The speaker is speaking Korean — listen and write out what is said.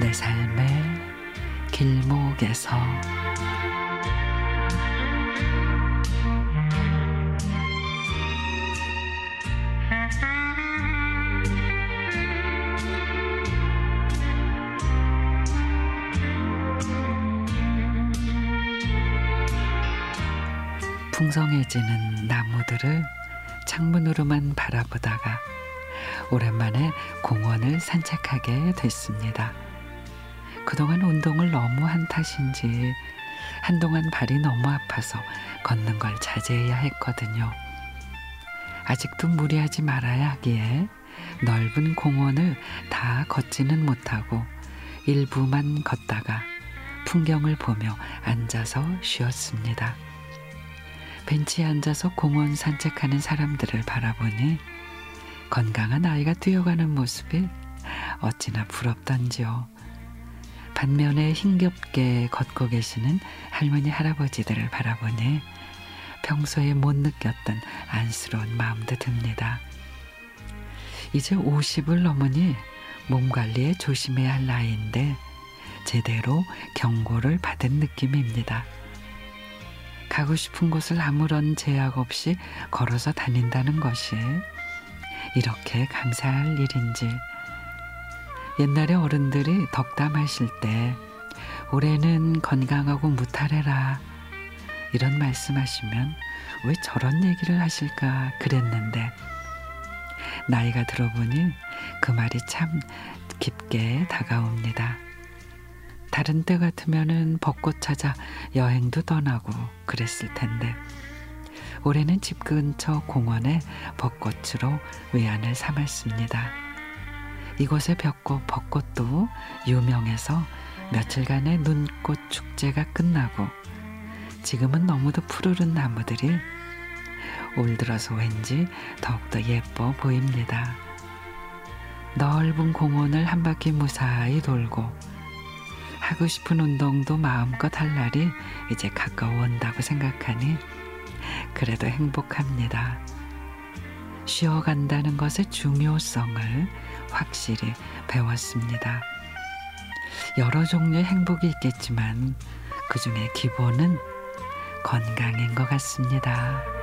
내 삶의 길목에서 풍성해지는 나무들을 창문으로만 바라보다가 오랜만에 공원을 산책하게 됐습니다. 그동안 운동을 너무 한 탓인지 한동안 발이 너무 아파서 걷는 걸 자제해야 했거든요. 아직도 무리하지 말아야 하기에 넓은 공원을 다 걷지는 못하고 일부만 걷다가 풍경을 보며 앉아서 쉬었습니다. 벤치에 앉아서 공원 산책하는 사람들을 바라보니 건강한 아이가 뛰어가는 모습이 어찌나 부럽던지요. 반면에 힘겹게 걷고 계시는 할머니 할아버지들을 바라보니 평소에 못 느꼈던 안쓰러운 마음도 듭니다. 이제 50을 넘으니 몸 관리에 조심해야 할 나이인데 제대로 경고를 받은 느낌입니다. 가고 싶은 곳을 아무런 제약 없이 걸어서 다닌다는 것이 이렇게 감사할 일인지 옛날에 어른들이 덕담하실 때 올해는 건강하고 무탈해라 이런 말씀하시면 왜 저런 얘기를 하실까 그랬는데 나이가 들어보니 그 말이 참 깊게 다가옵니다. 다른 때 같으면은 벚꽃 찾아 여행도 떠나고 그랬을 텐데 올해는 집 근처 공원에 벚꽃으로 외안을 삼았습니다. 이곳의 벽꽃 벚꽃도 유명해서 며칠간의 눈꽃 축제가 끝나고 지금은 너무도 푸르른 나무들이 올 들어서 왠지 더욱더 예뻐 보입니다. 넓은 공원을 한 바퀴 무사히 돌고 하고 싶은 운동도 마음껏 할 날이 이제 가까워 온다고 생각하니 그래도 행복합니다. 쉬어간다는 것의 중요성을 확실히 배웠습니다. 여러 종류의 행복이 있겠지만 그 중에 기본은 건강인 것 같습니다.